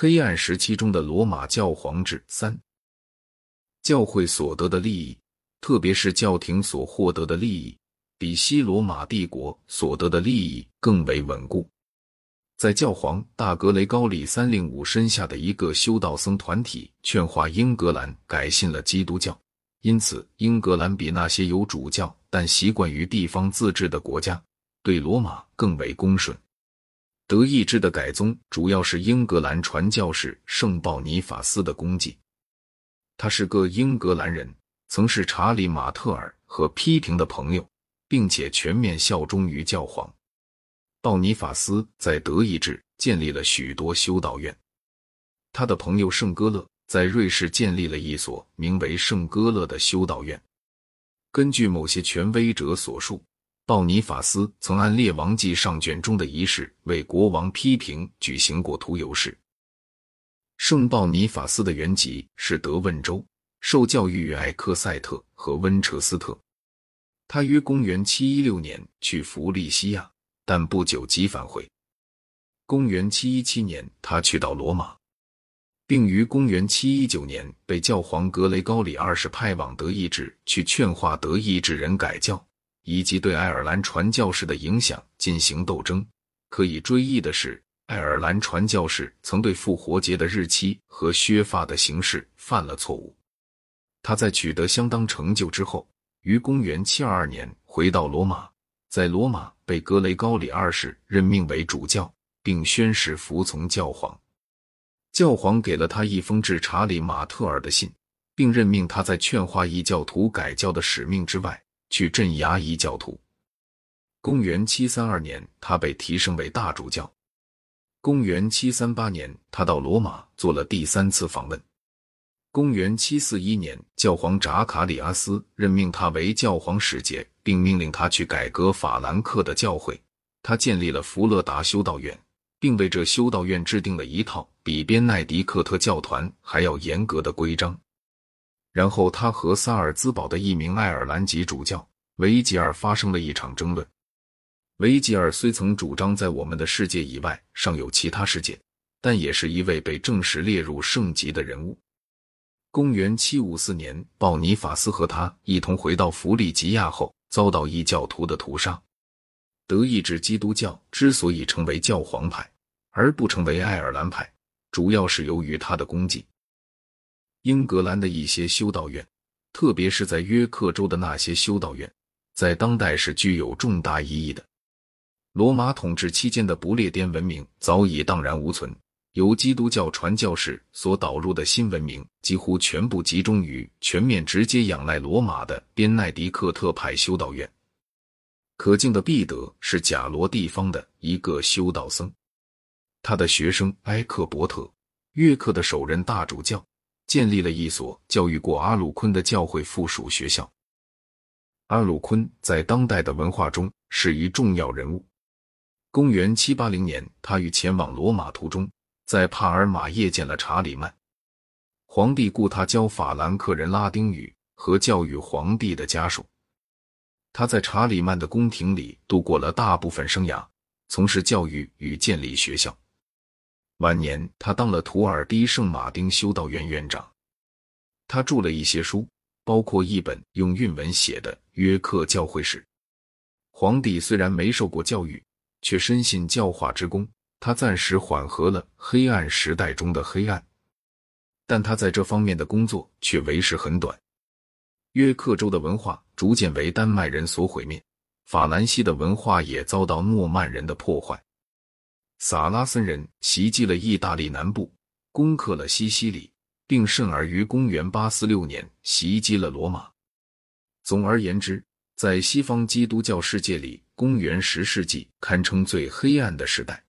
黑暗时期中的罗马教皇制三，教会所得的利益，特别是教廷所获得的利益，比西罗马帝国所得的利益更为稳固。在教皇大格雷高里三令五身下的一个修道僧团体劝化英格兰改信了基督教，因此英格兰比那些有主教但习惯于地方自治的国家对罗马更为恭顺。德意志的改宗主要是英格兰传教士圣鲍尼法斯的功绩。他是个英格兰人，曾是查理马特尔和批评的朋友，并且全面效忠于教皇。鲍尼法斯在德意志建立了许多修道院。他的朋友圣哥勒在瑞士建立了一所名为圣哥勒的修道院。根据某些权威者所述。鲍尼法斯曾按《列王纪上卷》中的仪式为国王批评举行过屠游式。圣鲍尼法斯的原籍是德问州，受教育于艾克塞特和温彻斯特。他于公元716年去弗利西亚，但不久即返回。公元717年，他去到罗马，并于公元719年被教皇格雷高里二世派往德意志去劝化德意志人改教。以及对爱尔兰传教士的影响进行斗争。可以追忆的是，爱尔兰传教士曾对复活节的日期和削发的形式犯了错误。他在取得相当成就之后，于公元722年回到罗马，在罗马被格雷高里二世任命为主教，并宣誓服从教皇。教皇给了他一封致查理马特尔的信，并任命他在劝化异教徒改教的使命之外。去镇压异教徒。公元七三二年，他被提升为大主教。公元七三八年，他到罗马做了第三次访问。公元七四一年，教皇扎卡里阿斯任命他为教皇使节，并命令他去改革法兰克的教会。他建立了福勒达修道院，并为这修道院制定了一套比边奈迪克特教团还要严格的规章。然后，他和萨尔兹堡的一名爱尔兰籍主教维吉尔发生了一场争论。维吉尔虽曾主张在我们的世界以外尚有其他世界，但也是一位被正式列入圣级的人物。公元七五四年，鲍尼法斯和他一同回到弗里吉亚后，遭到异教徒的屠杀。德意志基督教之所以成为教皇派而不成为爱尔兰派，主要是由于他的功绩。英格兰的一些修道院，特别是在约克州的那些修道院，在当代是具有重大意义的。罗马统治期间的不列颠文明早已荡然无存，由基督教传教士所导入的新文明几乎全部集中于全面直接仰赖罗马的边奈迪克特派修道院。可敬的毕德是贾罗地方的一个修道僧，他的学生埃克伯特，约克的首任大主教。建立了一所教育过阿鲁昆的教会附属学校。阿鲁昆在当代的文化中是一重要人物。公元七八零年，他于前往罗马途中，在帕尔马夜见了查理曼皇帝，雇他教法兰克人拉丁语和教育皇帝的家属。他在查理曼的宫廷里度过了大部分生涯，从事教育与建立学校。晚年，他当了图尔迪圣马丁修道院院长。他著了一些书，包括一本用韵文写的《约克教会史》。皇帝虽然没受过教育，却深信教化之功。他暂时缓和了黑暗时代中的黑暗，但他在这方面的工作却为时很短。约克州的文化逐渐为丹麦人所毁灭，法兰西的文化也遭到诺曼人的破坏。萨拉森人袭击了意大利南部，攻克了西西里，并甚而于公元846年袭击了罗马。总而言之，在西方基督教世界里，公元十世纪堪称最黑暗的时代，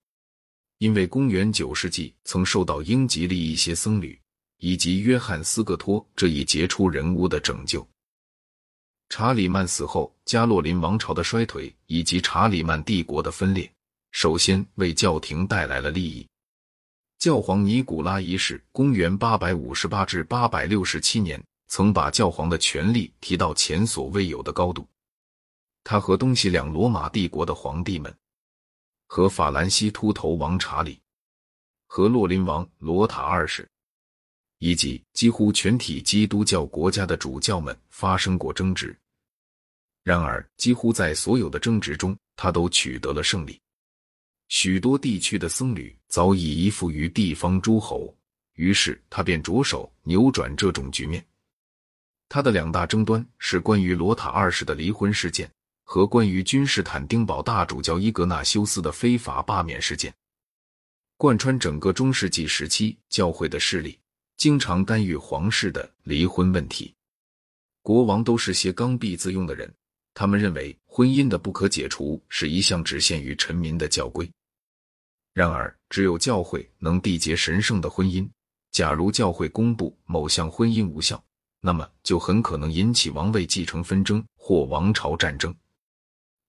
因为公元九世纪曾受到英吉利一些僧侣以及约翰斯各托这一杰出人物的拯救。查理曼死后，加洛林王朝的衰退以及查理曼帝国的分裂。首先为教廷带来了利益。教皇尼古拉一世（公元858至867年）曾把教皇的权力提到前所未有的高度。他和东西两罗马帝国的皇帝们，和法兰西秃头王查理，和洛林王罗塔二世，以及几乎全体基督教国家的主教们发生过争执。然而，几乎在所有的争执中，他都取得了胜利。许多地区的僧侣早已依附于地方诸侯，于是他便着手扭转这种局面。他的两大争端是关于罗塔二世的离婚事件和关于君士坦丁堡大主教伊格纳修斯的非法罢免事件。贯穿整个中世纪时期，教会的势力经常干预皇室的离婚问题。国王都是些刚愎自用的人，他们认为婚姻的不可解除是一项只限于臣民的教规。然而，只有教会能缔结神圣的婚姻。假如教会公布某项婚姻无效，那么就很可能引起王位继承纷争或王朝战争。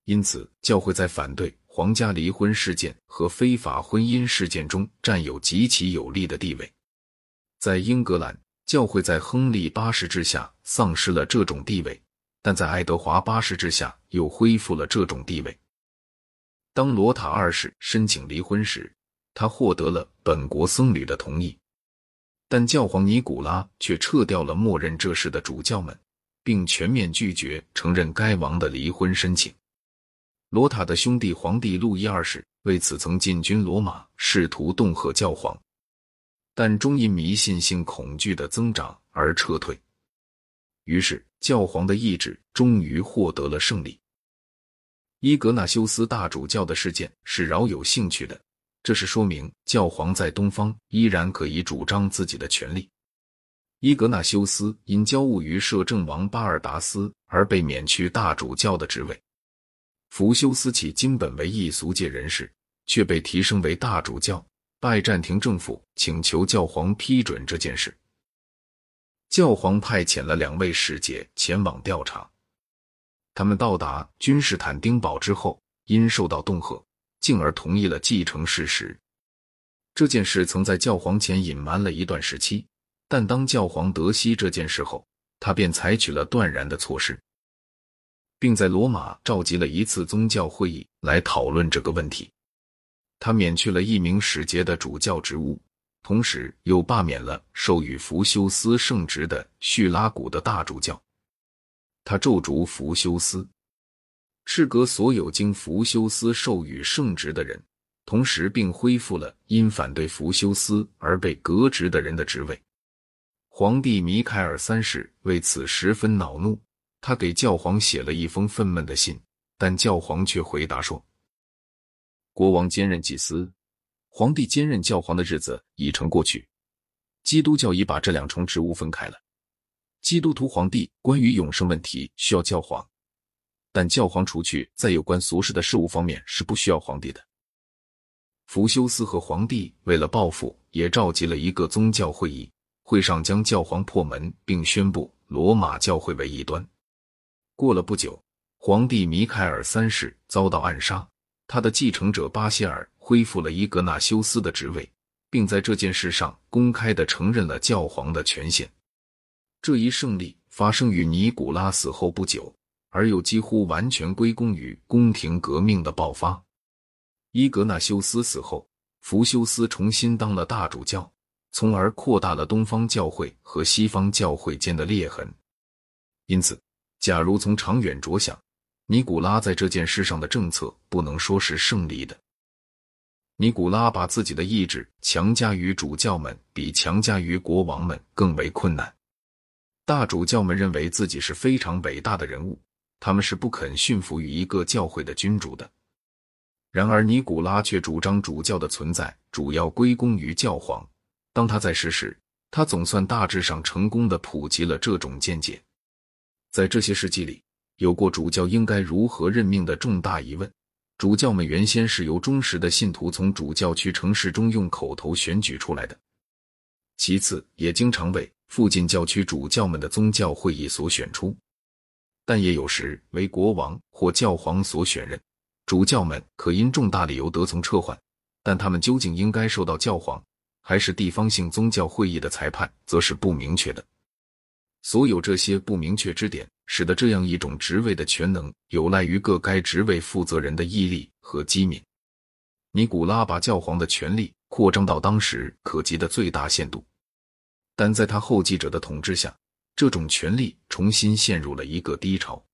因此，教会在反对。皇家离婚事件和非法婚姻事件中占有极其有利的地位。在英格兰，教会在亨利八世治下丧失了这种地位，但在爱德华八世治下又恢复了这种地位。当罗塔二世申请离婚时，他获得了本国僧侣的同意，但教皇尼古拉却撤掉了默认这事的主教们，并全面拒绝承认该王的离婚申请。罗塔的兄弟皇帝路易二世为此曾进军罗马，试图恫吓教皇，但终因迷信性恐惧的增长而撤退。于是，教皇的意志终于获得了胜利。伊格纳修斯大主教的事件是饶有兴趣的，这是说明教皇在东方依然可以主张自己的权利。伊格纳修斯因交恶于摄政王巴尔达斯而被免去大主教的职位。福修斯起金本为异俗界人士，却被提升为大主教。拜占庭政府请求教皇批准这件事。教皇派遣了两位使节前往调查。他们到达君士坦丁堡之后，因受到恫吓，进而同意了继承事实。这件事曾在教皇前隐瞒了一段时期，但当教皇得悉这件事后，他便采取了断然的措施。并在罗马召集了一次宗教会议来讨论这个问题。他免去了一名使节的主教职务，同时又罢免了授予福修斯圣职的叙拉古的大主教。他咒逐福修斯，斥革所有经福修斯授予圣职的人，同时并恢复了因反对福修斯而被革职的人的职位。皇帝米凯尔三世为此十分恼怒。他给教皇写了一封愤懑的信，但教皇却回答说：“国王兼任祭司，皇帝兼任教皇的日子已成过去。基督教已把这两重职务分开了。基督徒皇帝关于永生问题需要教皇，但教皇除去在有关俗世的事物方面是不需要皇帝的。”福修斯和皇帝为了报复，也召集了一个宗教会议，会上将教皇破门，并宣布罗马教会为异端。过了不久，皇帝米凯尔三世遭到暗杀，他的继承者巴希尔恢复了伊格纳修斯的职位，并在这件事上公开的承认了教皇的权限。这一胜利发生于尼古拉死后不久，而又几乎完全归功于宫廷革命的爆发。伊格纳修斯死后，福修斯重新当了大主教，从而扩大了东方教会和西方教会间的裂痕。因此。假如从长远着想，尼古拉在这件事上的政策不能说是胜利的。尼古拉把自己的意志强加于主教们，比强加于国王们更为困难。大主教们认为自己是非常伟大的人物，他们是不肯驯服于一个教会的君主的。然而，尼古拉却主张主教的存在主要归功于教皇。当他在世时，他总算大致上成功的普及了这种见解。在这些世纪里，有过主教应该如何任命的重大疑问。主教们原先是由忠实的信徒从主教区城市中用口头选举出来的，其次也经常为附近教区主教们的宗教会议所选出，但也有时为国王或教皇所选任。主教们可因重大理由得从撤换，但他们究竟应该受到教皇还是地方性宗教会议的裁判，则是不明确的。所有这些不明确之点，使得这样一种职位的全能有赖于各该职位负责人的毅力和机敏。尼古拉把教皇的权力扩张到当时可及的最大限度。但在他后继者的统治下，这种权力重新陷入了一个低潮。